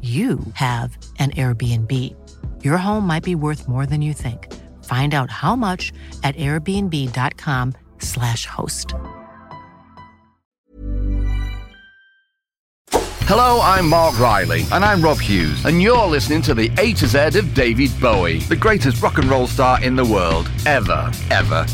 you have an Airbnb. Your home might be worth more than you think. Find out how much at airbnb.com/slash host. Hello, I'm Mark Riley. And I'm Rob Hughes. And you're listening to the A to Z of David Bowie. The greatest rock and roll star in the world. Ever. Ever.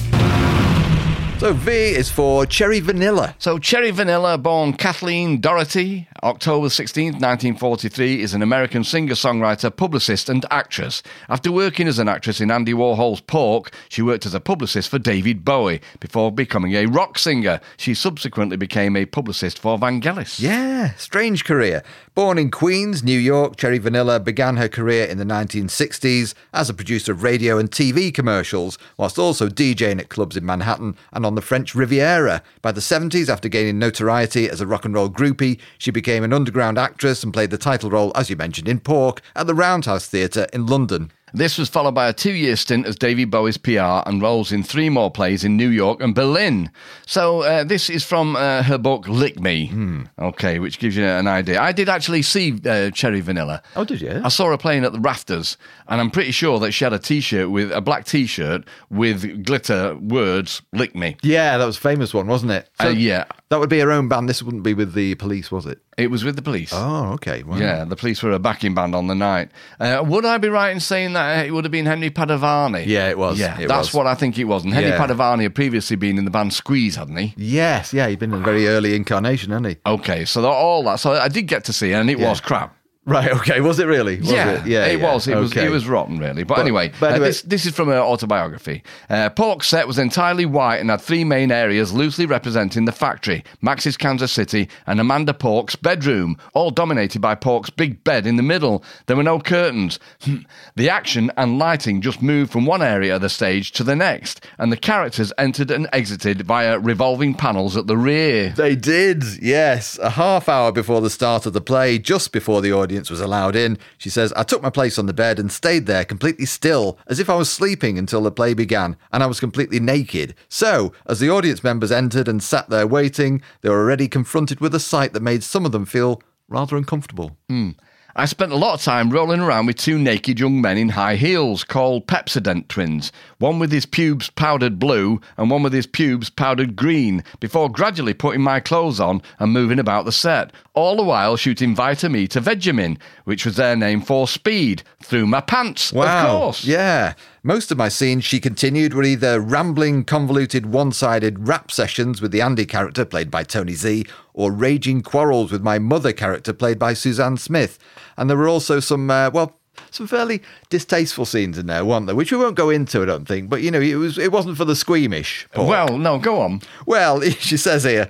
So V is for Cherry Vanilla. So Cherry Vanilla, born Kathleen Doherty, October 16, 1943, is an American singer-songwriter, publicist and actress. After working as an actress in Andy Warhol's Pork, she worked as a publicist for David Bowie before becoming a rock singer. She subsequently became a publicist for Vangelis. Yeah, strange career. Born in Queens, New York, Cherry Vanilla began her career in the 1960s as a producer of radio and TV commercials, whilst also DJing at clubs in Manhattan and on the French Riviera. By the 70s, after gaining notoriety as a rock and roll groupie, she became an underground actress and played the title role, as you mentioned, in Pork at the Roundhouse Theatre in London. This was followed by a two year stint as David Bowie's PR and roles in three more plays in New York and Berlin. So, uh, this is from uh, her book Lick Me. Hmm. Okay, which gives you an idea. I did actually see uh, Cherry Vanilla. Oh, did you? I saw her playing at the Rafters, and I'm pretty sure that she had a t shirt with a black t shirt with glitter words Lick Me. Yeah, that was a famous one, wasn't it? Uh, yeah. That would be her own band. This wouldn't be with the police, was it? It was with the police. Oh, okay. Wow. Yeah, the police were a backing band on the night. Uh, would I be right in saying that uh, it would have been Henry Padovani? Yeah, it was. Yeah, It that's was. what I think it was. And Henry Yeah. Padovani had previously been in the band Squeeze, hadn't he? Yes, yeah, he'd been in a very early incarnation, hadn't he? Okay, so all that. So I did get to see it, and it Yeah. was crap. Right, okay. Was it really? Was yeah, it? yeah, it yeah. was. It was. It was rotten, really. But, But- anyway, but uh, anyway- this this is from her autobiography. Uh, Pork's set was entirely white and had three main areas loosely representing the factory, Max's Kansas City, and Amanda Pork's bedroom, all dominated by Pork's big bed in the middle. There were no curtains. Hmm. the action and lighting just moved from one area of the stage to the next, and the characters entered and exited via revolving panels at the rear. They did, yes. A half hour before the start of the play, just before the audience was allowed in, she says, I took my place on the bed and stayed there completely still, as if I was sleeping until the play began, and I was completely naked. So, as the audience members entered and sat there waiting, they were already confronted with a sight that made some of them feel rather uncomfortable. Hmm. I spent a lot of time rolling around with two naked young men in high heels called Pepsodent twins, one with his pubes powdered blue and one with his pubes powdered green, before gradually putting my clothes on and moving about the set, all the while shooting Vitamin to Vegemin, which was their name for speed, through my pants, of course. Yeah. Most of my scenes, she continued, were either rambling, convoluted, one sided rap sessions with the Andy character, played by Tony Z, or raging quarrels with my mother character, played by Suzanne Smith. And there were also some, uh, well, some fairly distasteful scenes in there, weren't there? Which we won't go into, I don't think. But you know, it was it wasn't for the squeamish. Paul. Well, no, go on. Well, she says here,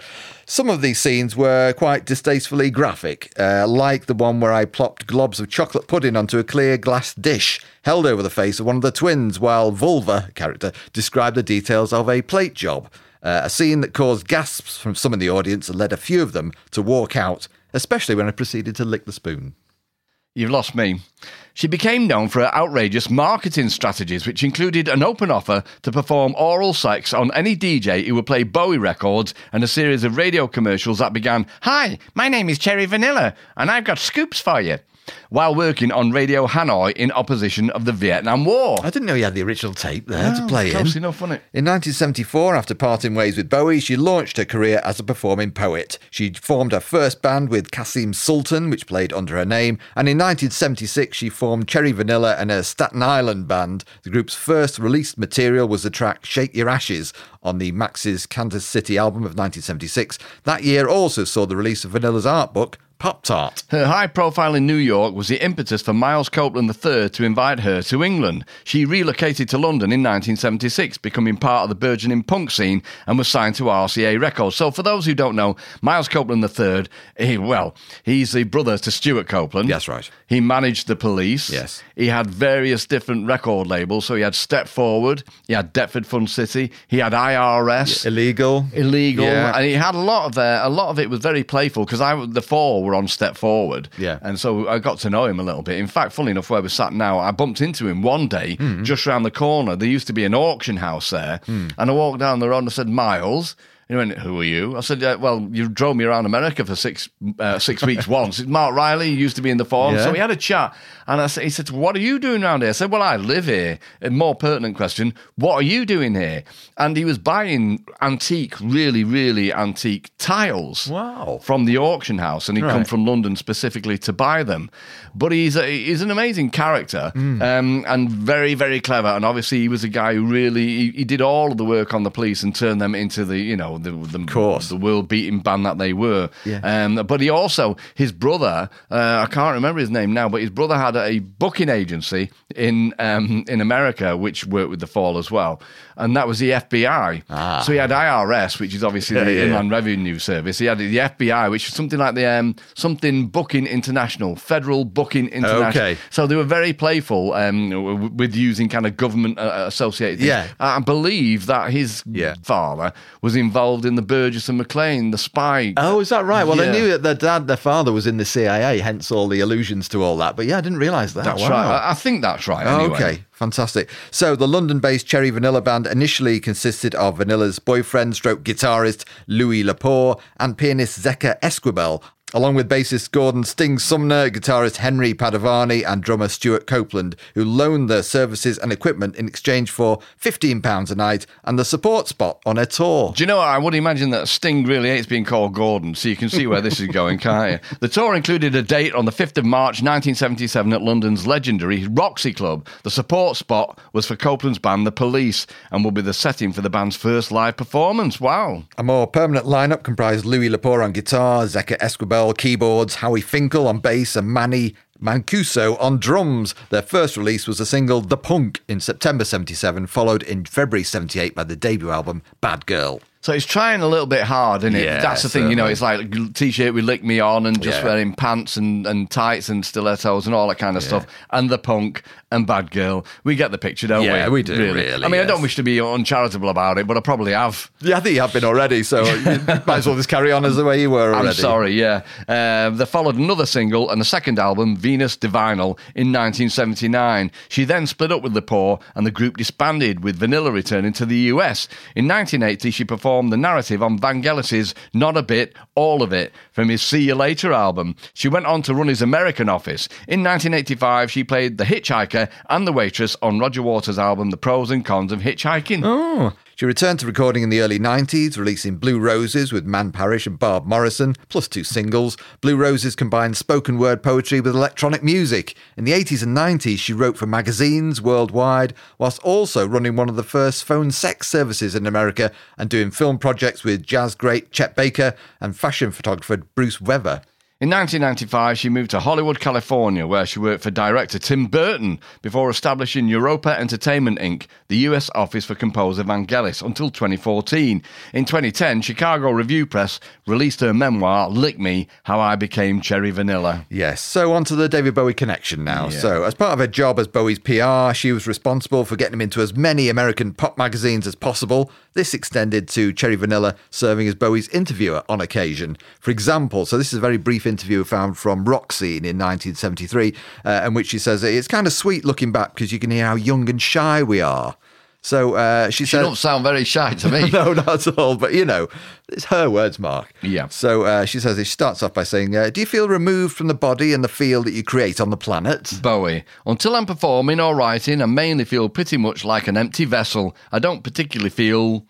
some of these scenes were quite distastefully graphic, uh, like the one where I plopped globs of chocolate pudding onto a clear glass dish held over the face of one of the twins, while Vulva, character, described the details of a plate job. Uh, a scene that caused gasps from some in the audience and led a few of them to walk out, especially when I proceeded to lick the spoon. You've lost me. She became known for her outrageous marketing strategies, which included an open offer to perform oral sex on any DJ who would play Bowie records and a series of radio commercials that began, Hi, my name is Cherry Vanilla, and I've got scoops for you while working on Radio Hanoi in opposition of the Vietnam War. I didn't know he had the original tape there to Oh, play in. close enough, wasn't it? In 1974, after parting ways with Bowie, she launched her career as a performing poet. She formed her first band with Kasim Sultan, which played under her name, and in 1976 she formed Cherry Vanilla and her Staten Island band. The group's first released material was the track Shake Your Ashes on the Max's Kansas City album of 1976. That year also saw the release of Vanilla's art book, Pop Tart. Her high profile in New York was the impetus for Miles Copeland III to invite her to England. She relocated to London in 1976, becoming part of the burgeoning punk scene and was signed to RCA Records. So, for those who don't know, Miles Copeland III, he, well, he's the brother to Stewart Copeland. That's right. He managed the police. Yes. He had various different record labels. So, he had Step Forward, he had Deptford Fun City, he had IRS Illegal. illegal, Yeah. and he had a lot of there. A lot of it was very playful because I the four were on step forward, Yeah. and so I got to know him a little bit. In fact, funny enough, where we sat now, I bumped into him one day Hmm. just round the corner. There used to be an auction house there, and I walked down the road and I said, "Miles." He went, "Who are you?" I said, uh, "Well, you drove me around America for six uh, six weeks once." It's Mark Riley. He used to be in the Fall, Yeah. so we had a chat. And I said, "He said, what are you doing around here?" I said, "Well, I live here." A more pertinent question: What are you doing here? And he was buying antique, really, really antique tiles. Wow. From the auction house, and he'd come from London specifically to buy them. But he's a, he's an amazing character Hmm. um, and very, very clever. And obviously, he was a guy who really he, he did all of the work on the police and turned them into the you know the the, course. the world beating band that they were. Yeah. Um, but he also his brother uh, I can't remember his name now, but his brother had a booking agency in um, in America which worked with the Fall as well, and that was the FBI. Ah. So he had IRS, which is obviously Yeah, the yeah. Inland Revenue Service. He had the FBI, which is something like the um, something Booking International, Federal Booking International. Okay. So they were very playful um, with using kind of government uh, associated. things. Yeah. I believe that his father was involved in the Burgess and Maclean, the spy. Oh, is that right? Well, Yeah. they knew that their dad, their father was in the CIA, hence all the allusions to all that. But yeah, I didn't realise that. That's Wow. right. I, I think that's right. Oh, Anyway. Okay, fantastic. So the London-based Cherry Vanilla band initially consisted of Vanilla's boyfriend, stroke guitarist Louis Lepore, and pianist Zecca Esquibel, along with bassist Gordon Sting Sumner, guitarist Henry Padovani, and drummer Stewart Copeland, who loaned their services and equipment in exchange for £15 a night and the support spot on a tour. Do you know what? I would imagine that Sting really hates being called Gordon, so you can see where this is going, can't you? The tour included a date on the 5th of March 1977 at London's legendary Roxy Club. The support spot was for Copeland's band, The Police, and will be the setting for the band's first live performance. Wow. A more permanent lineup comprised Louis Lepore on guitar, Zecca Esquibel keyboards, Howie Finkel on bass, and Manny Mancuso on drums. Their first release was the single The Punk in September 77, followed in February 78 by the debut album Bad Girl. So it's trying a little bit hard, isn't it? Yeah, That's the thing, you know. It's like t-shirt with "lick me on" and just Yeah. wearing pants and, and tights and stilettos and all that kind of stuff, and the punk and bad girl. We get the picture, don't we? Yeah, we do, really, I mean, I don't wish to be uncharitable about it, but I probably have. Yeah, I think you have been already, so you might as well just carry on as the way you were already. I'm sorry, yeah. Uh, there followed another single and a second album, Venus D'Vinyl, in 1979. She then split up with Lepore and the group disbanded, with Vanilla returning to the US. In 1980, she performed the narrative on Vangelis's Not a Bit, All of It from his See You Later album. She went on to run his American office. In 1985, she played The Hitchhiker and The Waitress on Roger Waters' album The Pros and Cons of Hitchhiking. Oh. She returned to recording in the early 90s, releasing Blue Roses with Man Parrish and Barb Morrison, plus two singles. Blue Roses combined spoken word poetry with electronic music. In the 80s and 90s, she wrote for magazines worldwide, whilst also running one of the first phone sex services in America and doing film projects with jazz great Chet Baker and fashion photographer Bruce Weber. In 1995, she moved to Hollywood, California, where she worked for director Tim Burton before establishing Europa Entertainment Inc., the US office for composer Vangelis, until 2014. In 2010, Chicago Review Press released her memoir, Lick Me How I Became Cherry Vanilla. Yes, so on to the David Bowie connection now. So, as part of her job as Bowie's PR, she was responsible for getting him into as many American pop magazines as possible. This extended to Cherry Vanilla serving as Bowie's interviewer on occasion. For example, so this is a very brief brief interview found from Rock Scene in 1973, uh, in which she says it's kind of sweet looking back because you can hear how young and shy we are. So uh, she She said, don't sound very shy to me. no, not at all. But you know, it's her words, Mark. Yeah. So uh, she says, she starts off by saying, uh, Do you feel removed from the body and the feel that you create on the planet? Bowie. Until I'm performing or writing, I mainly feel pretty much like an empty vessel. I don't particularly feel.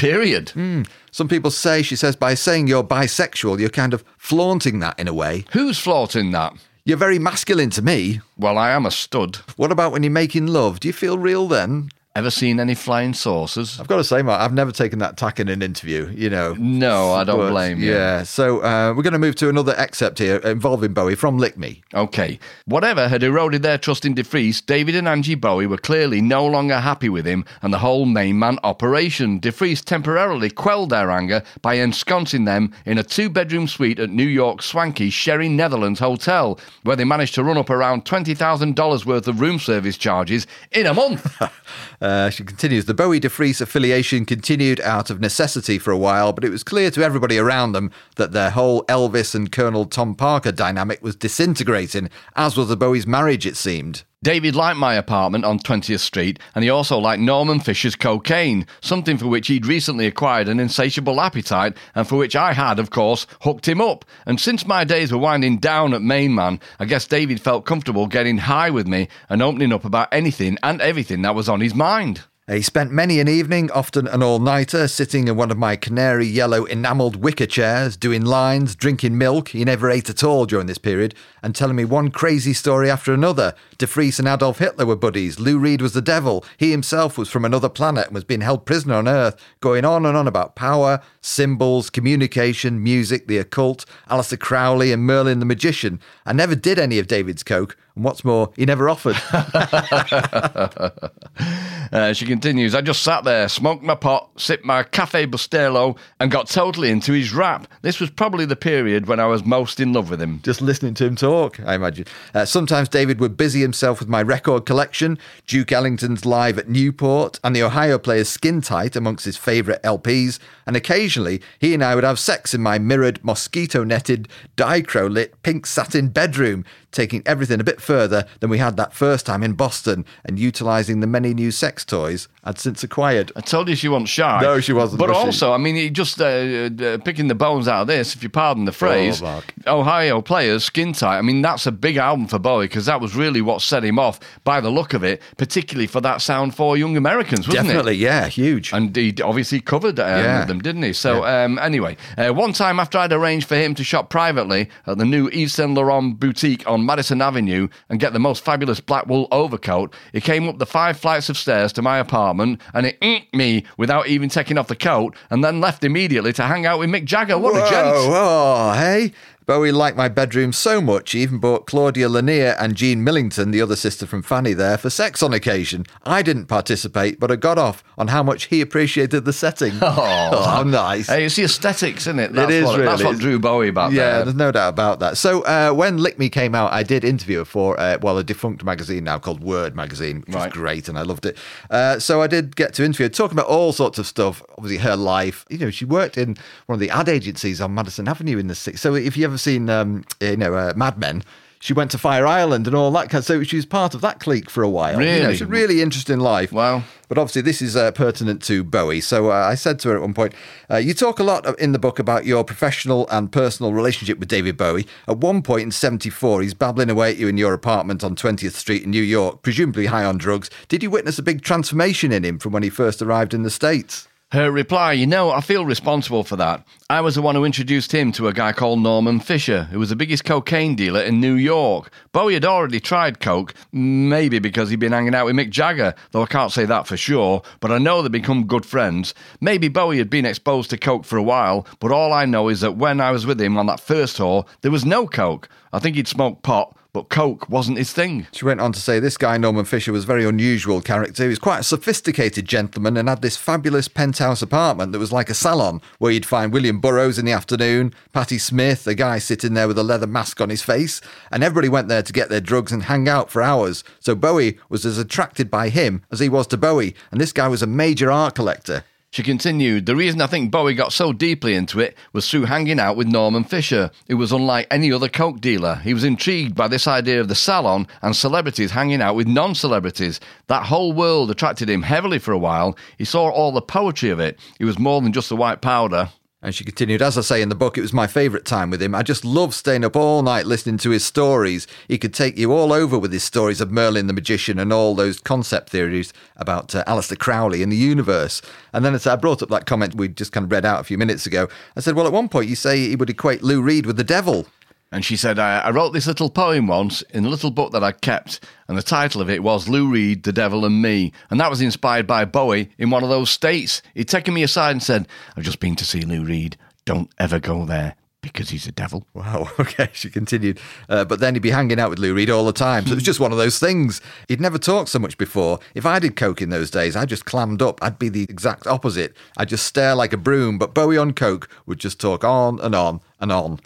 Period. Hmm. Some people say, she says, by saying you're bisexual, you're kind of flaunting that in a way. Who's flaunting that? You're very masculine to me. Well, I am a stud. What about when you're making love? Do you feel real then? Ever seen any flying saucers? I've got to say, Mark, I've never taken that tack in an interview, you know. No, I don't But, blame you. Yeah. So uh, we're going to move to another excerpt here involving Bowie from Lick Me. Okay. Whatever had eroded their trust in DeFries, David and Angie Bowie were clearly no longer happy with him and the whole main man operation. DeFries temporarily quelled their anger by ensconcing them in a two bedroom suite at New York's swanky Sherry Netherlands Hotel, where they managed to run up around $20,000 worth of room service charges in a month. Uh, she continues, the Bowie DeFries affiliation continued out of necessity for a while, but it was clear to everybody around them that their whole Elvis and Colonel Tom Parker dynamic was disintegrating, as was the Bowie's marriage, it seemed. David liked my apartment on 20th Street, and he also liked Norman Fisher's cocaine, something for which he'd recently acquired an insatiable appetite, and for which I had, of course, hooked him up. And since my days were winding down at Mainman, I guess David felt comfortable getting high with me and opening up about anything and everything that was on his mind. He spent many an evening, often an all nighter, sitting in one of my canary yellow enamelled wicker chairs, doing lines, drinking milk. He never ate at all during this period, and telling me one crazy story after another. DeFries and Adolf Hitler were buddies. Lou Reed was the devil. He himself was from another planet and was being held prisoner on Earth, going on and on about power, symbols, communication, music, the occult, Aleister Crowley, and Merlin the magician. I never did any of David's coke, and what's more, he never offered. Uh, she continues, I just sat there, smoked my pot, sipped my Cafe Bustelo, and got totally into his rap. This was probably the period when I was most in love with him. just listening to him talk, I imagine. Uh, sometimes David would busy himself with my record collection, Duke Ellington's Live at Newport, and the Ohio Players Skin Tight amongst his favourite LPs. And occasionally, he and I would have sex in my mirrored, mosquito netted, dichro lit, pink satin bedroom, taking everything a bit further than we had that first time in Boston and utilising the many new sex toys I'd since acquired. I told you she wasn't shy. No, she wasn't, But was she? also, I mean, just uh, uh, picking the bones out of this, if you pardon the phrase. Oh. Ohio players, skin tight. I mean, that's a big album for Bowie because that was really what set him off by the look of it, particularly for that sound for young Americans, wasn't Definitely, it? yeah, huge. And he obviously covered um, Yeah. them, didn't he? So, um, anyway, uh, one time after I'd arranged for him to shop privately at the new Yves Saint Laurent boutique on Madison Avenue and get the most fabulous black wool overcoat, he came up the five flights of stairs to my apartment and he inked me without even taking off the coat and then left immediately to hang out with Mick Jagger. What a gent! Oh, hey. Bowie liked my bedroom so much, he even bought Claudia Lennear and Jean Millington, the other sister from Fanny, there for sex on occasion. I didn't participate, but I got off on how much he appreciated the setting. Oh, how nice. Hey, it's the aesthetics, isn't it? That's is what, That's what drew Bowie back yeah, there. there's no doubt about that. So uh, when Lick Me came out, I did interview her for uh, well a defunct magazine now called Word magazine, which was great, and I loved it. Uh, so I did get to interview her, talking about all sorts of stuff. Obviously, her life. You know, she worked in one of the ad agencies on Madison Avenue in the six. So if you ever seen um, you know uh, Mad Men. She went to Fire Island and all that kind. So she was part of that clique for a while. You know, Really? she's a really interesting life. Wow. But obviously, this is uh, pertinent to Bowie. So uh, I said to her at one point, uh, You talk a lot in the book about your professional and personal relationship with David Bowie. At one point in 74, he's babbling away at you in your apartment on 20th Street in New York, presumably high on drugs. Did you witness a big transformation in him from when he first arrived in the States? Her reply, you know, I feel responsible for that. I was the one who introduced him to a guy called Norman Fisher, who was the biggest cocaine dealer in New York. Bowie had already tried coke, maybe because he'd been hanging out with Mick Jagger, though I can't say that for sure, but I know they'd become good friends. Maybe Bowie had been exposed to coke for a while, but all I know is that when I was with him on that first tour, there was no coke. I think he'd smoked pot, but coke wasn't his thing. She went on to say this guy, Norman Fisher, was a very unusual character. He was quite a sophisticated gentleman and had this fabulous penthouse apartment that was like a salon where you'd find William Burroughs in the afternoon, Patti Smith, a guy sitting there with a leather mask on his face, and everybody went there to get their drugs and hang out for hours. So Bowie was as attracted by him as he was to Bowie, and this guy was a major art collector. She continued, The reason I think Bowie got so deeply into it was through hanging out with Norman Fisher, who was unlike any other coke dealer. He was intrigued by this idea of the salon and celebrities hanging out with non celebrities. That whole world attracted him heavily for a while. He saw all the poetry of it. It was more than just the white powder. And she continued, as I say in the book, it was my favourite time with him. I just loved staying up all night listening to his stories. He could take you all over with his stories of Merlin the Magician and all those concept theories about uh, Aleister Crowley and the universe. And then I brought up that comment we just kind of read out a few minutes ago, I said, well, at one point you say he would equate Lou Reed with the devil. And she said, I, I, wrote this little poem once in a little book that I kept, and the title of it was Lou Reed, The Devil and Me. And that was inspired by Bowie in one of those states. He'd taken me aside and said, I've just been to see Lou Reed. Don't ever go there because he's a devil. Wow. Okay. She continued. Uh, but then he'd be hanging out with Lou Reed all the time. So it was just one of those things. He'd never talked so much before. If I did coke in those days, I'd just clammed up. I'd be the exact opposite. I'd just stare like a broom. But Bowie on coke would just talk on and on and on.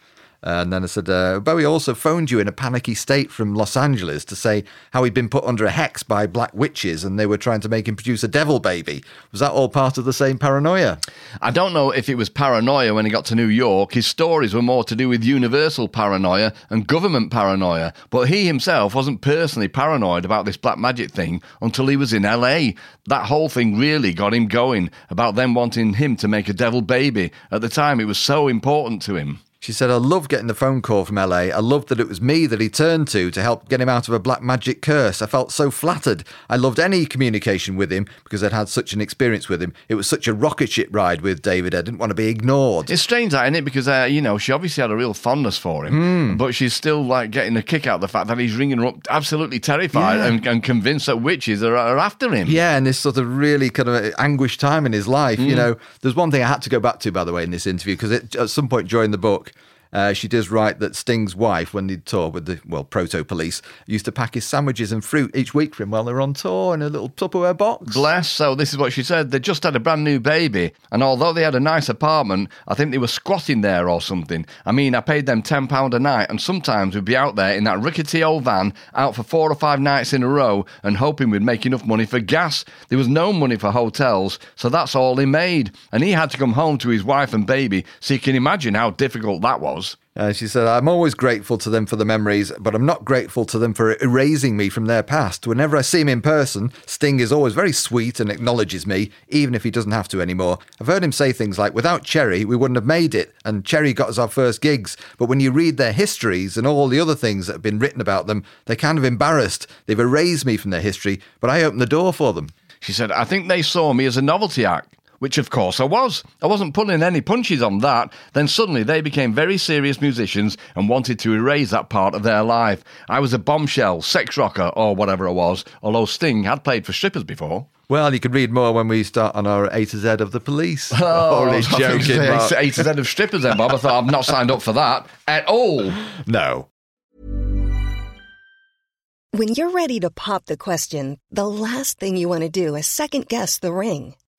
And then I said, uh, Bowie also phoned you in a panicky state from Los Angeles to say how he'd been put under a hex by black witches and they were trying to make him produce a devil baby. Was that all part of the same paranoia? I don't know if it was paranoia when he got to New York. His stories were more to do with universal paranoia and government paranoia. But he himself wasn't personally paranoid about this black magic thing until he was in LA. That whole thing really got him going about them wanting him to make a devil baby. At the time, it was so important to him. She said, I loved getting the phone call from LA. I loved that it was me that he turned to to help get him out of a black magic curse. I felt so flattered. I loved any communication with him because I'd had such an experience with him. It was such a rocket ship ride with David. I didn't want to be ignored. It's strange, that, isn't it? Because, uh, you know, she obviously had a real fondness for him, mm. but she's still like getting a kick out of the fact that he's ringing her up absolutely terrified yeah. and, and, convinced that witches are, are, after him. Yeah, and this sort of really kind of anguished time in his life. Mm. You know, there's one thing I had to go back to, by the way, in this interview, because at some point during the book, uh, she does write that Sting's wife, when they tour with the, well, proto police, used to pack his sandwiches and fruit each week for him while they were on tour in a little Tupperware box. Bless. So, this is what she said. They just had a brand new baby. And although they had a nice apartment, I think they were squatting there or something. I mean, I paid them £10 a night, and sometimes we'd be out there in that rickety old van, out for four or five nights in a row, and hoping we'd make enough money for gas. There was no money for hotels, so that's all he made. And he had to come home to his wife and baby, so you can imagine how difficult that was. Uh, she said, I'm always grateful to them for the memories, but I'm not grateful to them for erasing me from their past. Whenever I see him in person, Sting is always very sweet and acknowledges me, even if he doesn't have to anymore. I've heard him say things like, without Cherry, we wouldn't have made it, and Cherry got us our first gigs. But when you read their histories and all the other things that have been written about them, they're kind of embarrassed. They've erased me from their history, but I opened the door for them. She said, I think they saw me as a novelty act which of course I was. I wasn't pulling any punches on that. Then suddenly they became very serious musicians and wanted to erase that part of their life. I was a bombshell, sex rocker, or whatever it was, although Sting had played for strippers before. Well, you can read more when we start on our A to Z of the police. Oh, Only joking. A to Z of strippers then, Bob. I thought I've not signed up for that at all. No. When you're ready to pop the question, the last thing you want to do is second guess the ring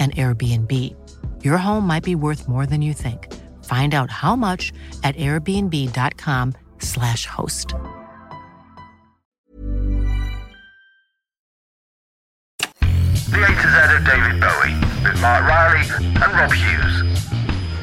an Airbnb. Your home might be worth more than you think. Find out how much at airbnb.com/slash host. The A to Z of David Bowie with Mark Riley and Rob Hughes.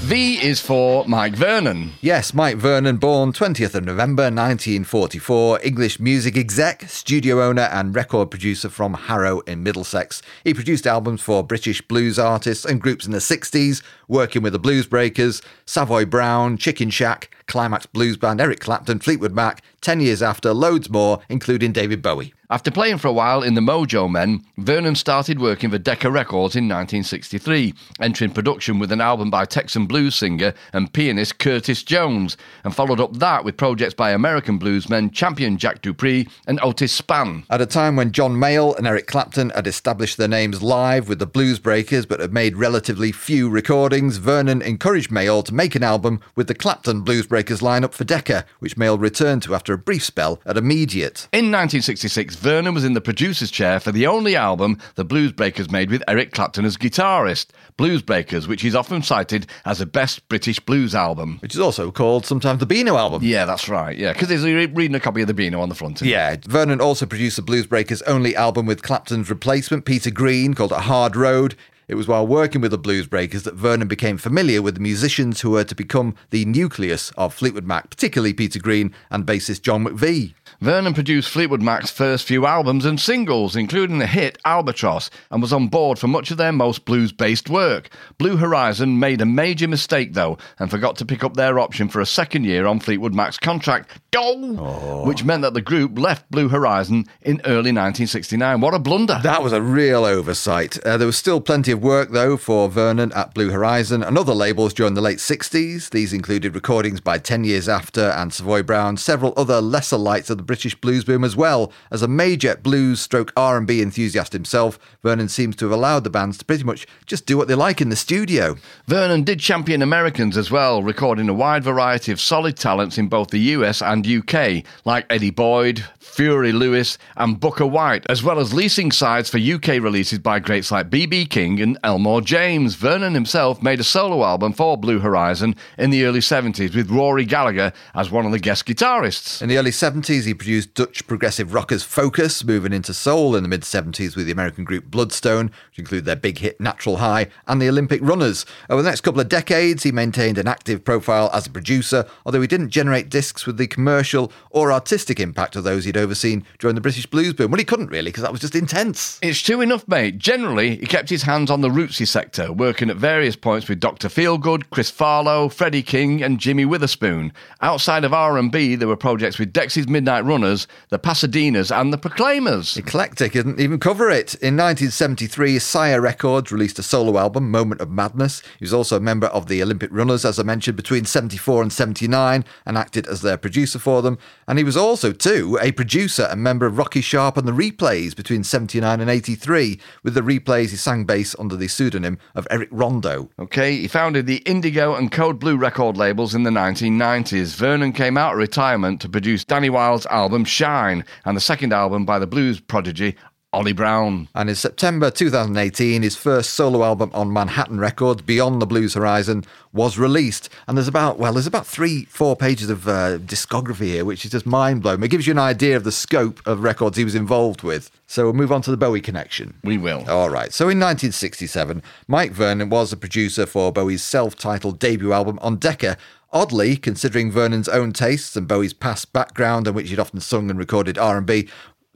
V is for Mike Vernon. Yes, Mike Vernon, born 20th of November 1944, English music exec, studio owner, and record producer from Harrow in Middlesex. He produced albums for British blues artists and groups in the 60s, working with the Blues Breakers, Savoy Brown, Chicken Shack, Climax Blues Band, Eric Clapton, Fleetwood Mac, 10 years after, loads more, including David Bowie. After playing for a while in the Mojo Men, Vernon started working for Decca Records in 1963, entering production with an album by Texan blues singer and pianist Curtis Jones, and followed up that with projects by American bluesmen champion Jack Dupree and Otis Spann. At a time when John Mayall and Eric Clapton had established their names live with the Blues Breakers but had made relatively few recordings, Vernon encouraged Mayall to make an album with the Clapton Bluesbreakers lineup for Decca, which Mayall returned to after a brief spell at Immediate. In 1966, Vernon was in the producer's chair for the only album the Bluesbreakers made with Eric Clapton as guitarist, Bluesbreakers, which is often cited as the best British blues album. Which is also called sometimes the Beano album. Yeah, that's right. Yeah, because there's reading a copy of the Beano on the front. isn't it? Yeah, Vernon also produced the Bluesbreakers' only album with Clapton's replacement, Peter Green, called A Hard Road. It was while working with the Blues Breakers that Vernon became familiar with the musicians who were to become the nucleus of Fleetwood Mac, particularly Peter Green and bassist John McVie. Vernon produced Fleetwood Mac's first few albums and singles, including the hit Albatross, and was on board for much of their most blues based work. Blue Horizon made a major mistake, though, and forgot to pick up their option for a second year on Fleetwood Mac's contract, Go! Which meant that the group left Blue Horizon in early 1969. What a blunder! That was a real oversight. Uh, there was still plenty of work, though, for Vernon at Blue Horizon and other labels during the late 60s. These included recordings by 10 Years After and Savoy Brown, several other lesser lights of the British blues boom as well. As a major blues stroke R&B enthusiast himself, Vernon seems to have allowed the bands to pretty much just do what they like in the studio. Vernon did champion Americans as well, recording a wide variety of solid talents in both the US and UK, like Eddie Boyd, Furry Lewis, and Booker White, as well as leasing sides for UK releases by greats like BB King and Elmore James. Vernon himself made a solo album for Blue Horizon in the early 70s with Rory Gallagher as one of the guest guitarists. In the early 70s, he produced Dutch progressive rockers Focus, moving into soul in the mid 70s with the American group Bloodstone, which include their big hit Natural High, and the Olympic Runners. Over the next couple of decades, he maintained an active profile as a producer, although he didn't generate discs with the commercial or artistic impact of those he'd overseen during the British blues boom. Well, he couldn't really, because that was just intense. It's true enough, mate. Generally, he kept his hands on the rootsy sector, working at various points with Dr. Feelgood, Chris Farlowe, Freddie King, and Jimmy Witherspoon. Outside of R&B, there were projects with Dexys Midnight Runners, the Pasadenas, and the Proclaimers. Eclectic didn't even cover it. In 1973, Sire Records released a solo album, Moment of Madness. He was also a member of the Olympic Runners, as I mentioned, between 74 and 79, and acted as their producer for them. And he was also, too, a producer and member of Rocky Sharp and the Replays between 79 and 83. With the Replays, he sang bass under the pseudonym of Eric Rondo. Okay, he founded the Indigo and Code Blue record labels in the 1990s. Vernon came out of retirement to produce Dani Wilde's album Shine and the second album by the blues prodigy Oli Brown. And in September 2018, his first solo album on Manhattan Records, Beyond the Blues Horizon, was released. And there's about, well, there's about three, four pages of uh, discography here, which is just mind blowing. It gives you an idea of the scope of records he was involved with. So we'll move on to the Bowie connection. We will. All right. So in 1967, Mike Vernon was a producer for Bowie's self titled debut album on Decca. Oddly, considering Vernon's own tastes and Bowie's past background, in which he'd often sung and recorded R&B,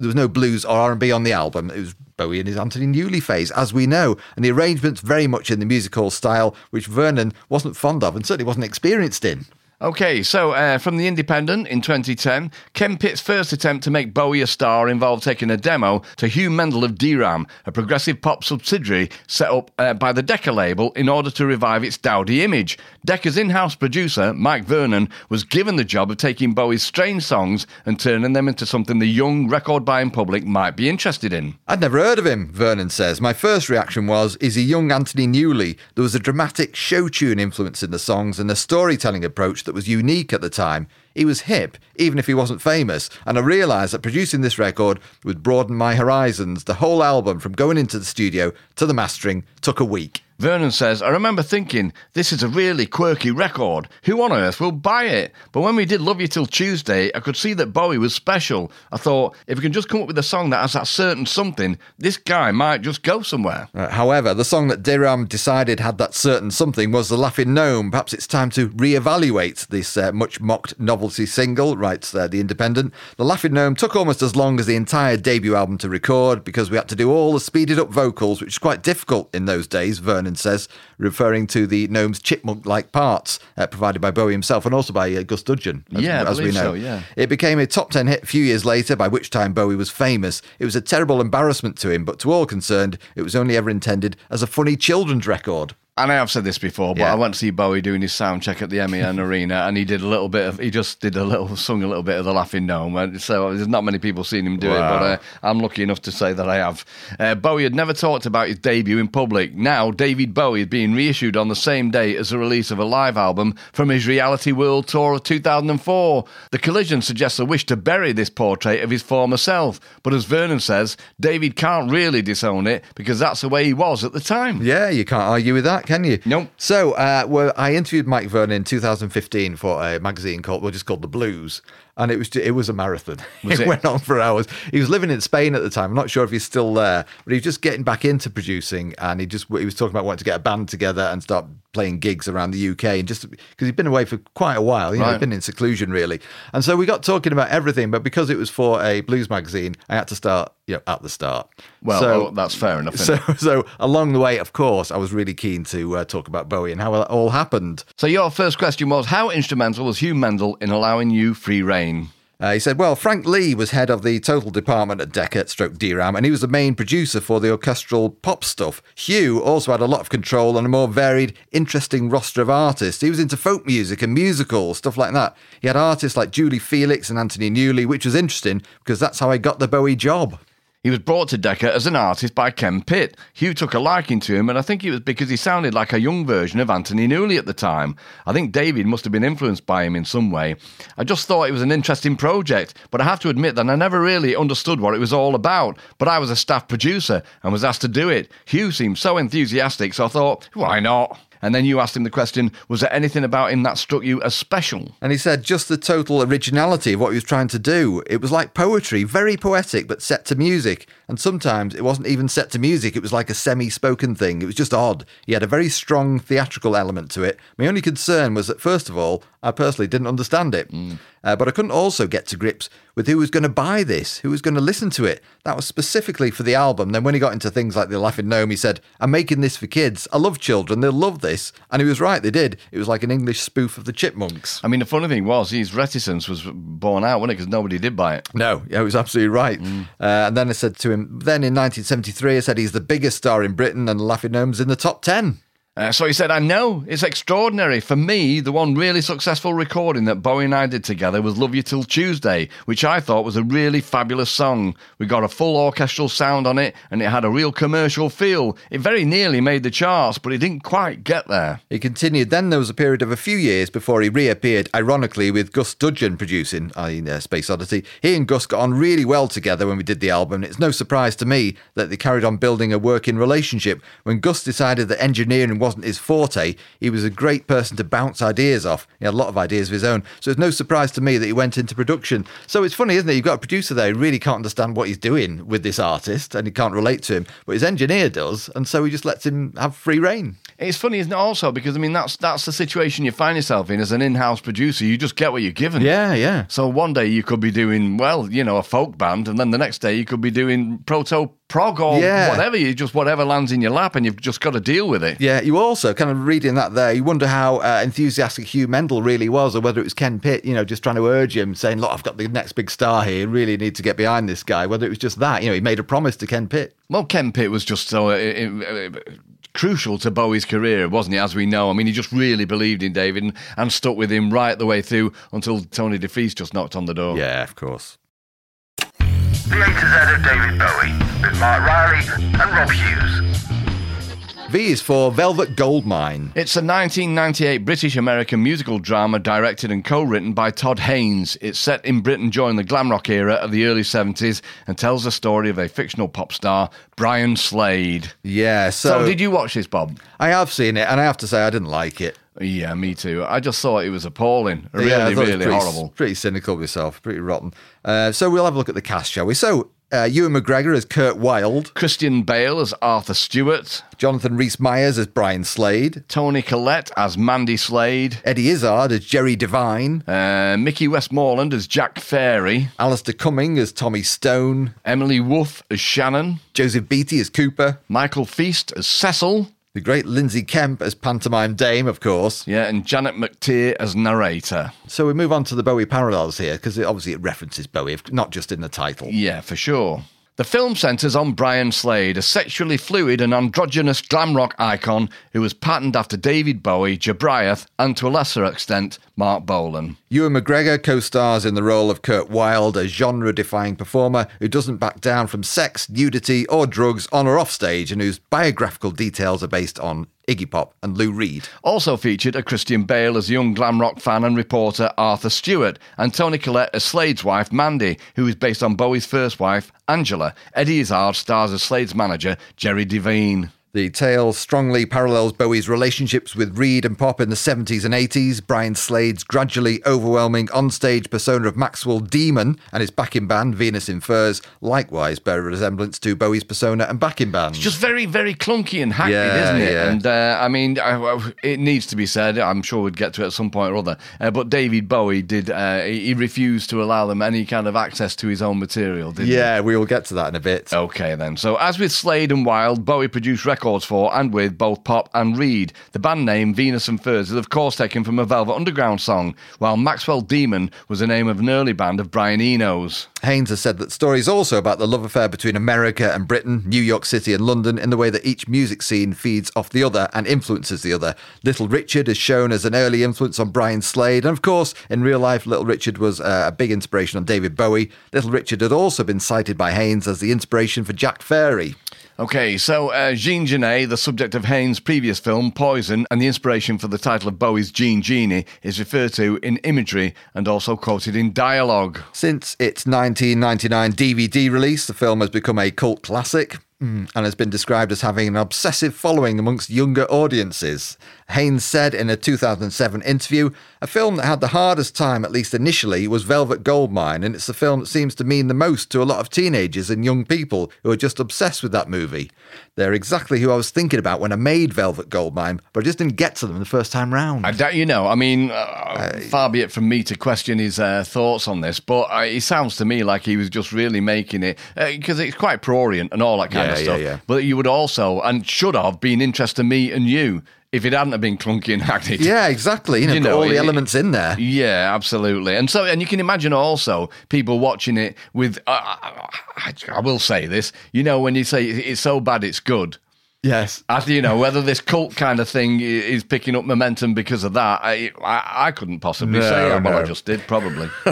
there was no blues or R&B on the album. It was Bowie in his Anthony Newley phase, as we know, and the arrangements very much in the musical style, which Vernon wasn't fond of and certainly wasn't experienced in. Okay, so uh, from The Independent in 2010, Ken Pitt's first attempt to make Bowie a star involved taking a demo to Hugh Mendl of Deram, a progressive pop subsidiary set up uh, by the Decca label in order to revive its dowdy image. Decca's in house producer, Mike Vernon, was given the job of taking Bowie's strange songs and turning them into something the young record buying public might be interested in. I'd never heard of him, Vernon says. My first reaction was, is he young Anthony Newley? There was a dramatic show tune influence in the songs and a storytelling approach that was unique at the time. He was hip, even if he wasn't famous. And I realised that producing this record would broaden my horizons. The whole album, from going into the studio to the mastering, took a week. Vernon says, I remember thinking, this is a really quirky record. Who on earth will buy it? But when we did Love You Till Tuesday, I could see that Bowie was special. I thought, if we can just come up with a song that has that certain something, this guy might just go somewhere. Uh, however, the song that Deram decided had that certain something was The Laughing Gnome. Perhaps it's time to re-evaluate this uh, much mocked novelty single, writes uh, The Independent. The Laughing Gnome took almost as long as the entire debut album to record because we had to do all the speeded up vocals, which is quite difficult in those days, Vernon says, referring to the gnome's chipmunk like parts uh, provided by Bowie himself and also by uh, Gus Dudgeon, as, Yeah, as we know. so, yeah. It became a top 10 hit a few years later, by which time Bowie was famous. It was a terrible embarrassment to him, but to all concerned, it was only ever intended as a funny children's record. And I have said this before, but Yeah. I went to see Bowie doing his sound check at the MEN Arena, and he did a little bit of, he just did a little, sung a little bit of the Laughing Gnome. And so there's not many people seen him do it, but uh, I'm lucky enough to say that I have. Uh, Bowie had never talked about his debut in public. Now, David Bowie is being reissued on the same day as the release of a live album from his Reality World Tour of 2004. The collision suggests a wish to bury this portrait of his former self, but as Vernon says, David can't really disown it because that's the way he was at the time. Yeah, you can't argue with that, can you? Nope. So, uh, well, I interviewed Mike Vernon in 2015 for a magazine called, well, just called The Blues. And it was it was a marathon. Was it, it? went on for hours. He was living in Spain at the time. I'm not sure if he's still there, but he was just getting back into producing, and he just he was talking about wanting to get a band together and start playing gigs around the UK, and just because he'd been away for quite a while, you know, Right. he'd been in seclusion really. And so we got talking about everything, but because it was for a blues magazine, I had to start you know at the start. Well, so, oh, that's fair enough. so, it? so along the way, of course, I was really keen to uh, talk about Bowie and how it all happened. So your first question was how instrumental was Hugh Mendl in allowing you free reign? Uh, he said, well, Frank Lee was head of the total department at Decca stroke Deram, and he was the main producer for the orchestral pop stuff. Hugh also had a lot of control and a more varied, interesting roster of artists. He was into folk music and musicals, stuff like that. He had artists like Julie Felix and Anthony Newley, which was interesting because that's how I got the Bowie job. He was brought to Decca as an artist by Ken Pitt. Hugh took a liking to him, and I think it was because he sounded like a young version of Anthony Newley at the time. I think David must have been influenced by him in some way. I just thought it was an interesting project, but I have to admit that I never really understood what it was all about. But I was a staff producer and was asked to do it. Hugh seemed so enthusiastic, so I thought, why not? And then you asked him the question, was there anything about him that struck you as special? And he said just the total originality of what he was trying to do. It was like poetry, very poetic, but set to music. And sometimes it wasn't even set to music, it was like a semi spoken thing. It was just odd. He had a very strong theatrical element to it. My only concern was that, first of all, I personally didn't understand it. Uh, but I couldn't also get to grips with who was going to buy this, who was going to listen to it. That was specifically for the album. Then when he got into things like The Laughing Gnome, he said, I'm making this for kids. I love children. They'll love this. And he was right, they did. It was like an English spoof of the Chipmunks. I mean, the funny thing was, his reticence was borne out, wasn't it? Because nobody did buy it. No, yeah, it was absolutely right. Uh, and then I said to him, then in 1973, I said he's the biggest star in Britain and Laughing Gnome's in the top 10. Uh, so he said, I know, it's extraordinary. For me, the one really successful recording that Bowie and I did together was Love You Till Tuesday, which I thought was a really fabulous song. We got a full orchestral sound on it, and it had a real commercial feel. It very nearly made the charts, but it didn't quite get there. He continued, then there was a period of a few years before he reappeared, ironically, with Gus Dudgeon producing i.e., uh, Space Oddity. He and Gus got on really well together when we did the album. It's no surprise to me that they carried on building a working relationship. When Gus decided that engineering wasn't his forte, he was a great person to bounce ideas off. He had a lot of ideas of his own. So it's no surprise to me that he went into production. So it's funny, isn't it? You've got a producer there who really can't understand what he's doing with this artist and he can't relate to him, but his engineer does. And so he just lets him have free reign. It's funny, isn't it? Also, because I mean, that's that's the situation you find yourself in as an in-house producer. You just get what you're given. Yeah, yeah. So one day you could be doing well, you know, a folk band, and then the next day you could be doing proto prog or Yeah. whatever. You just whatever lands in your lap, and you've just got to deal with it. Yeah, you also kind of reading that there, you wonder how uh, enthusiastic Hugh Mendl really was, or whether it was Ken Pitt, you know, just trying to urge him, saying, "Look, I've got the next big star here. Really need to get behind this guy." Whether it was just that, you know, he made a promise to Ken Pitt. Well, Ken Pitt was just so uh, uh, crucial to Bowie's career, wasn't he? As we know, I mean, he just really believed in David and, and stuck with him right the way through until Tony DeFries just knocked on the door. Yeah, of course. The A to Z of David Bowie with Mark Riley and Rob Hughes. V is for Velvet Goldmine. It's a 1998 British American musical drama directed and co written by Todd Haynes. It's set in Britain during the glam rock era of the early 70s and tells the story of a fictional pop star, Brian Slade. Yeah, So, so, did you watch this, Bob? I have seen it, and I have to say I didn't like it. Yeah, me too. I just thought it was appalling. Really, Yeah, I thought it was really pretty, horrible. Pretty cynical myself, pretty rotten. Uh, so we'll have a look at the cast, shall we? So uh, Ewan McGregor as Kurt Wilde, Christian Bale as Arthur Stewart, Jonathan Rhys Myers as Brian Slade, Toni Collette as Mandy Slade, Eddie Izzard as Jerry Devine, uh, Micko Westmoreland as Jack Fairy, Alastair Cumming as Tommy Stone, Emily Woof as Shannon, Joseph Beattie as Cooper, Michael Feast as Cecil, the great Lindsay Kemp as Pantomime Dame, of course. yeah, and Janet McTeer as narrator. So we move on to the Bowie parallels here because it, obviously it references Bowie, not just in the title. Yeah, for sure. The film centres on Brian Slade, a sexually fluid and androgynous glam rock icon who was patterned after David Bowie, Jobriath, and to a lesser extent, Marc Bolan. Ewan McGregor co stars in the role of Kurt Wilde, a genre defying performer who doesn't back down from sex, nudity, or drugs on or off stage, and whose biographical details are based on Iggy Pop and Lou Reed. Also featured a Christian Bale as young glam rock fan and reporter Arthur Stewart, and Toni Collette as Slade's wife Mandy, who is based on Bowie's first wife, Angela. Eddie Izzard stars as Slade's manager, Jerry Devine. The tale strongly parallels Bowie's relationships with Reed and Pop in the 70s and 80s, Brian Slade's gradually overwhelming onstage persona of Maxwell Demon and his backing band, Venus in Furs, likewise bear a resemblance to Bowie's persona and backing band. It's just very, very clunky and hackneyed, Yeah, isn't it? yeah. And uh, I mean, I, I- it needs to be said. I'm sure we'd get to it at some point or other. Uh, but David Bowie did. Uh, he refused to allow them any kind of access to his own material. Didn't he? yeah, we will get to that in a bit. Okay, then. So, as with Slade and Wild, Bowie produced records for and with both Pop and Reed. The band name Venus and Furs is, of course, taken from a Velvet Underground song, while Maxwell Demon was the name of an early band of Brian Eno's. Haynes has said that stories also about the love affair between America and Britain, New York City and London, in the way that each music scene feeds off the other and influences the other. Little Richard is shown as an early influence on Brian Slade, and of course, in real life, Little Richard was uh, a big inspiration on David Bowie. Little Richard had also been cited by Haynes as the inspiration for Jack Fairy. Okay, so uh, Jean Genet, the subject of Haynes' previous film, Poison, and the inspiration for the title of Bowie's Jean Genie, is referred to in imagery and also quoted in dialogue. Since its 1999 DVD release, the film has become a cult classic mm, and has been described as having an obsessive following amongst younger audiences. Haynes said in a 2007 interview, a film that had the hardest time, at least initially, was Velvet Goldmine, and it's the film that seems to mean the most to a lot of teenagers and young people who are just obsessed with that movie. They're exactly who I was thinking about when I made Velvet Goldmine, but I just didn't get to them the first time round. I doubt you know. I mean, uh, far be it from me to question his uh, thoughts on this, but uh, it sounds to me like he was just really making it because it's quite prurient and all that kind of Yeah, yeah, stuff. yeah. But you would also and should have been interested in me and you if it hadn't have been clunky and hackneyed. yeah, exactly. You know, You know, all the it- elements in there. Yeah, absolutely. And so, and you can imagine also people watching it with. Uh, I, I will say this, you know, when you say it's so bad, it's good. Yes. I, you know, whether this cult kind of thing is picking up momentum because of that, I, I, I couldn't possibly No, say. Well, I just did, probably.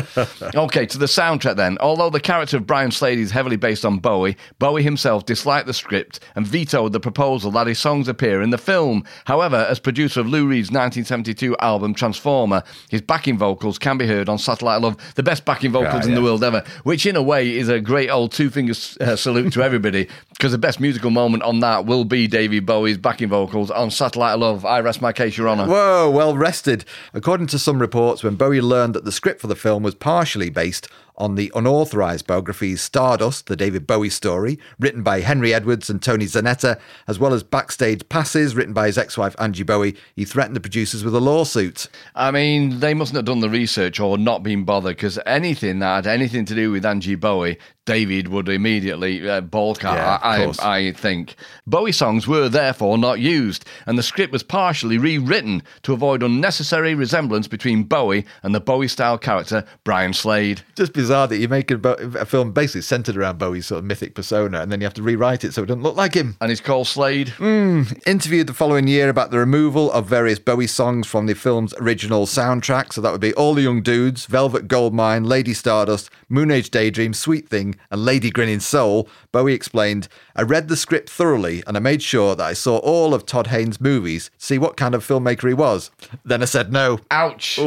okay, to the soundtrack then. Although the character of Brian Slade is heavily based on Bowie, Bowie himself disliked the script and vetoed the proposal that his songs appear in the film. However, as producer of Lou Reed's 1972 album Transformer, his backing vocals can be heard on Satellite Love, the best backing vocals Right, in the world ever, which in a way is a great old two finger uh, salute to everybody because the best musical moment on that will be David Bowie's backing vocals on Satellite of Love. I rest my case, Your Honour. Whoa, well rested. According to some reports, when Bowie learned that the script for the film was partially based on the unauthorized biographies Stardust, the David Bowie story, written by Henry Edwards and Tony Zanetta, as well as Backstage Passes, written by his ex wife Angie Bowie, he threatened the producers with a lawsuit. I mean, they mustn't have done the research or not been bothered because anything that had anything to do with Angie Bowie, David would immediately uh, balk at, Yeah, I. I, think. Bowie songs were therefore not used, and the script was partially rewritten to avoid unnecessary resemblance between Bowie and the Bowie style character Brian Slade. Just bizarre. Bizarre that you make a, Bo- a film basically centered around Bowie's sort of mythic persona, and then you have to rewrite it so it doesn't look like him. And he's called Slade. Interviewed the following year about the removal of various Bowie songs from the film's original soundtrack. So that would be All the Young Dudes, Velvet Goldmine, Lady Stardust, Moon Age Daydream, Sweet Thing, and Lady Grinning Soul. Bowie explained, I read the script thoroughly and I made sure that I saw all of Todd Haynes' movies, see what kind of filmmaker he was. Then I said no. Ouch.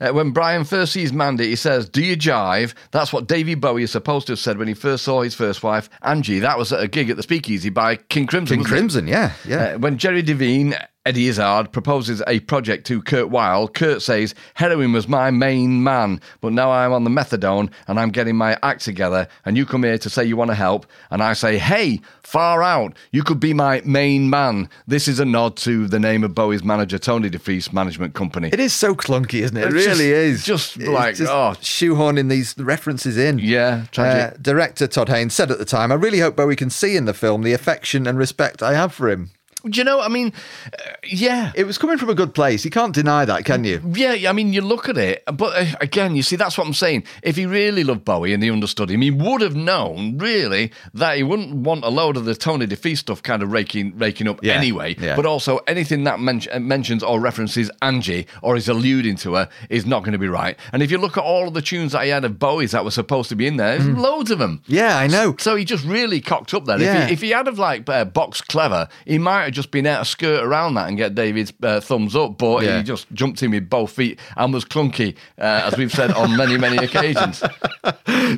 Uh, when Brian first sees Mandy, he says, Do you jive? That's what Davy Bowie is supposed to have said when he first saw his first wife, Angie. That was at a gig at the Speakeasy by King Crimson. King wasn't it? Crimson, yeah, yeah. Uh, when Jerry Devine, Eddie Izzard, proposes a project to Curt Wild, Curt says, Heroin was my main man, but now I'm on the methadone and I'm getting my act together, and you come here to say you want to help, and I say, Hey, far out, you could be my main man. This is a nod to the name of Bowie's manager, Tony DeFries Management Company. It is so clunky, isn't it? It It's really just- is. just It's like, oh. shoehorning these references in. Yeah, tragic. Uh, director Todd Haynes said at the time, "I really hope Bowie can see in the film the affection and respect I have for him." Do you know, I mean, uh, yeah. It was coming from a good place. You can't deny that, can you? Yeah, I mean, you look at it, but uh, again, you see, that's what I'm saying. If he really loved Bowie and he understood him, he would have known, really, that he wouldn't want a load of the Tony DeFries stuff kind of raking raking up Yeah, anyway. yeah. But also, anything that men- uh, mentions or references Angie or is alluding to her is not going to be right. And if you look at all of the tunes that he had of Bowie's that were supposed to be in there, there's loads of them. Yeah, I know. So he just really cocked up then. Yeah. If, he, if he had of like uh, boxed clever, he might have just been able to skirt around that and get David's uh, thumbs up. But Yeah. he just jumped in with both feet and was clunky, uh, as we've said on many many occasions.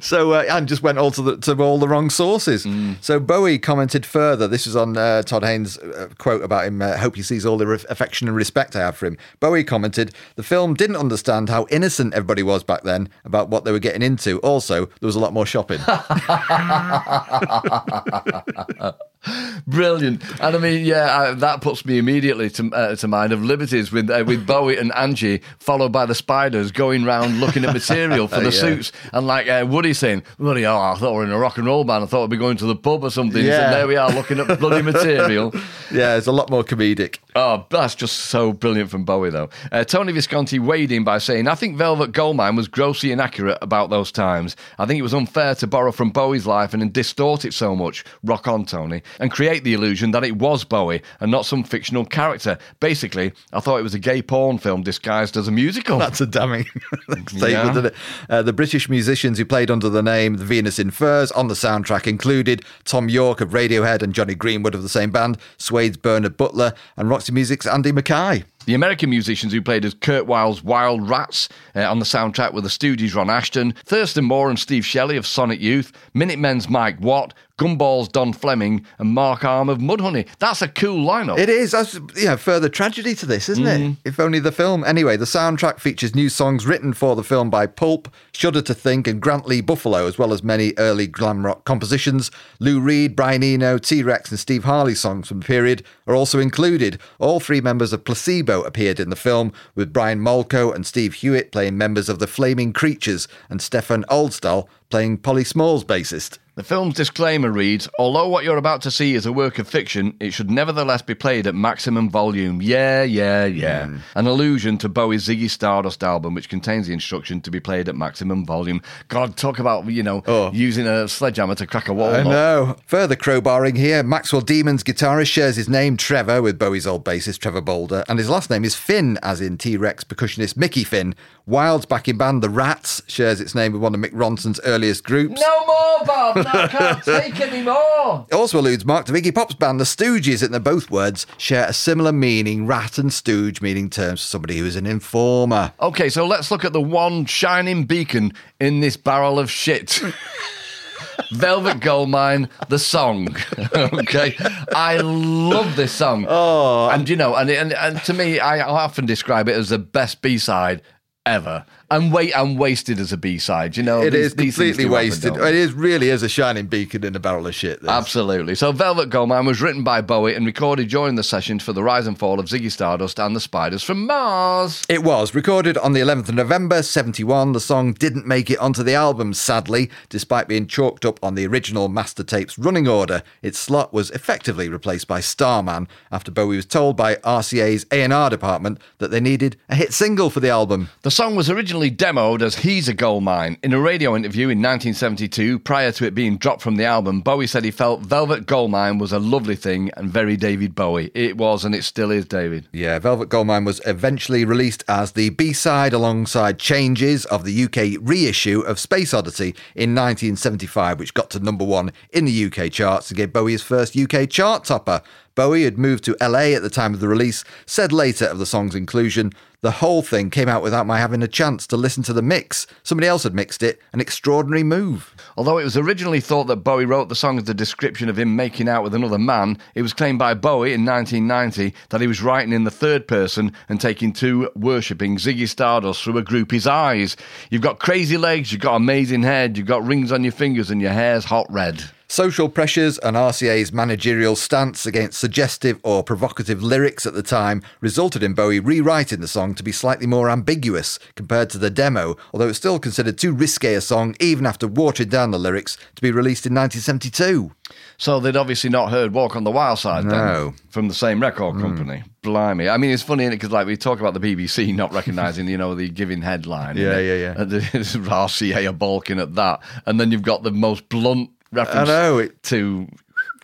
So uh, and just went all to, the, to all the wrong sources. Mm. So Bowie commented further. This was on uh, Todd Haynes' uh, quote about him. Uh, Hope he sees all the re- affection and respect I have for him. Bowie commented, "The film didn't understand how innocent everybody was back then about what they were getting into. Also, there was a lot more shopping." Brilliant. And I mean, yeah, I, that puts me immediately to uh, to mind of Liberties with uh, with Bowie and Angie, followed by the Spiders, going round looking at material for the Yeah. suits, and like uh, Woody saying, "Bloody hell, I thought we were in a rock and roll band. I thought we'd be going to the pub or something." Yeah. And there we are looking at bloody material. yeah, it's a lot more comedic. Oh, that's just so brilliant from Bowie, though. Uh, Tony Visconti weighed in by saying, I think Velvet Goldmine was grossly inaccurate about those times. I think it was unfair to borrow from Bowie's life and distort it so much, rock on, Tony, and create the illusion that it was Bowie and not some fictional character. Basically, I thought it was a gay porn film disguised as a musical. That's a damning statement, Yeah. Uh, the British musicians who played under the name The Venus in Furs on the soundtrack included Thom Yorke of Radiohead and Jonny Greenwood of the same band, Suede's Bernard Butler, and Roxy Music's Andy Mackay. The American musicians who played as Curt Wild's Wild Rats uh, on the soundtrack were the Stooges Ron Asheton, Thurston Moore and Steve Shelley of Sonic Youth, Minutemen's Mike Watt, Gumball's Don Fleming, and Mark Arm of Mudhoney. That's a cool lineup. It is. That's yeah, further tragedy to this, isn't it? Mm. If only the film. Anyway, the soundtrack features new songs written for the film by Pulp, Shudder to Think, and Grant Lee Buffalo, as well as many early glam rock compositions. Lou Reed, Brian Eno, T Rex, and Steve Harley songs from the period are also included. All three members of Placebo appeared in the film, with Brian Molko and Steve Hewitt playing members of the Flaming Creatures, and Stefan Olsdal playing Polly Small's bassist. The film's disclaimer reads Although what you're about to see is a work of fiction, it should nevertheless be played at maximum volume. Yeah, yeah, yeah. Hmm. An allusion to Bowie's Ziggy Stardust album, which contains the instruction to be played at maximum volume. God, talk about, you know, Oh. using a sledgehammer to crack a wall. I know. Further crowbarring here, Maxwell Demon's guitarist shares his name Trevor with Bowie's old bassist Trevor Bolder, and his last name is Finn, as in T Rex percussionist Mickey Finn. Wild's backing band The Rats shares its name with one of Mick Ronson's earliest groups. No more, Bob. I can't take any more. It also alludes Mark to Iggy Pop's band, The Stooges, and the both words share a similar meaning, rat and stooge meaning terms for somebody who is an informer. Okay, so let's look at the one shining beacon in this barrel of shit. Velvet Goldmine, the song. okay, I love this song. Oh, and you know, and, and and to me, I often describe it as the best B side ever. And wait, and wasted as a B side. You know, It these- is completely wasted. It is really is a shining beacon in a barrel of shit. this. Absolutely. So Velvet Goldmine was written by Bowie and recorded during the sessions for the rise and fall of Ziggy Stardust and the Spiders from Mars. It was recorded on the 11th of November 71. The song didn't make it onto the album, sadly, despite being chalked up on the original master tape's running order. Its slot was effectively replaced by Starman after Bowie was told by RCA's A&R department that they needed a hit single for the album. The song was originally originally demoed as He's a Gold Mine. In a radio interview in 1972, prior to it being dropped from the album, Bowie said he felt Velvet Goldmine was a lovely thing and very David Bowie. It was and it still is, David. Yeah, Velvet Goldmine was eventually released as the B side alongside Changes of the UK reissue of Space Oddity in 1975, which got to number one in the UK charts and gave Bowie his first UK chart topper. Bowie had moved to LA at the time of the release, said later of the song's inclusion, the whole thing came out without my having a chance to listen to the mix. Somebody else had mixed it, an extraordinary move. Although it was originally thought that Bowie wrote the song as a description of him making out with another man, it was claimed by Bowie in 1990 that he was writing in the third person and taking to worshipping Ziggy Stardust through a groupie's eyes. You've got crazy legs, you've got amazing head, you've got rings on your fingers, and your hair's hot red. Social pressures and RCA's managerial stance against suggestive or provocative lyrics at the time resulted in Bowie rewriting the song to be slightly more ambiguous compared to the demo, although it's still considered too risque a song even after watering down the lyrics to be released in 1972. So they'd obviously not heard Walk on the Wild Side No. then, from the same record hmm. company. Blimey. I mean, it's funny, isn't it? because like we talk about the BBC not recognising, you know, the giving headline. Yeah, yeah, yeah. And the RCA are balking at that. And then you've got the most blunt reference know, it- to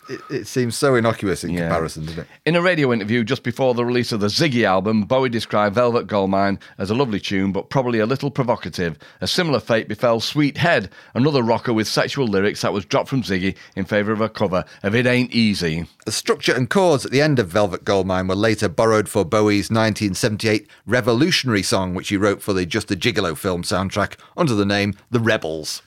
It, it seems so innocuous in Yeah. comparison, doesn't it? In a radio interview just before the release of the Ziggy album, Bowie described Velvet Goldmine as a lovely tune, but probably a little provocative. A similar fate befell Sweet Head, another rocker with sexual lyrics that was dropped from Ziggy in favour of a cover of It Ain't Easy. The structure and chords at the end of Velvet Goldmine were later borrowed for Bowie's 1978 revolutionary song, which he wrote for the Just a Gigolo film soundtrack under the name The Rebels.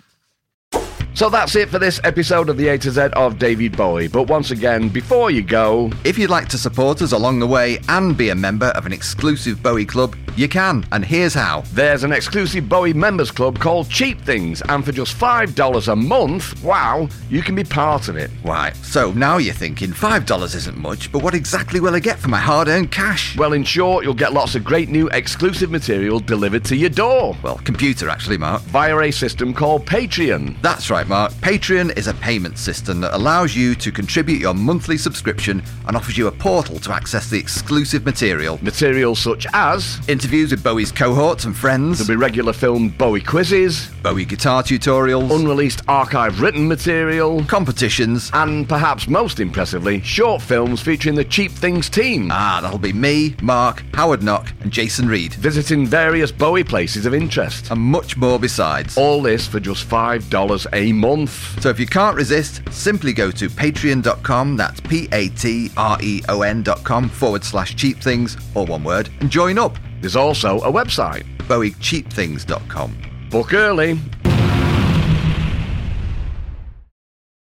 So that's it for this episode of the A to Z of David Bowie. But once again, before you go, If you'd like to support us along the way and be a member of an exclusive Bowie club, you can, and here's how. there's an exclusive Bowie members club called Cheap Things, and for just $5 a month, wow, you can be part of it. Why, so now you're thinking $5 isn't much, but what exactly will I get for my hard earned cash? Well, in short, you'll get lots of great new exclusive material delivered to your door Well, computer actually, Mark. via a system called Patreon. That's right, Mark. Patreon is a payment system that allows you to contribute your monthly subscription and offers you a portal to access the exclusive material. Material such as Interviews with Bowie's cohorts and friends, there'll be regular film Bowie quizzes, Bowie guitar tutorials, unreleased archive written material, competitions. and perhaps most impressively, short films featuring the Cheap Things team. Ah, that'll be me, Mark, Howard Knock, and Jason Reed, Visiting various Bowie places of interest. and much more besides. All this for just $5 a month. So if you can't resist, simply go to patreon.com, that's P A T R E O N.com forward slash cheap things, or one word, and join up. There's also a website. BowieCheapThings.com. Book early.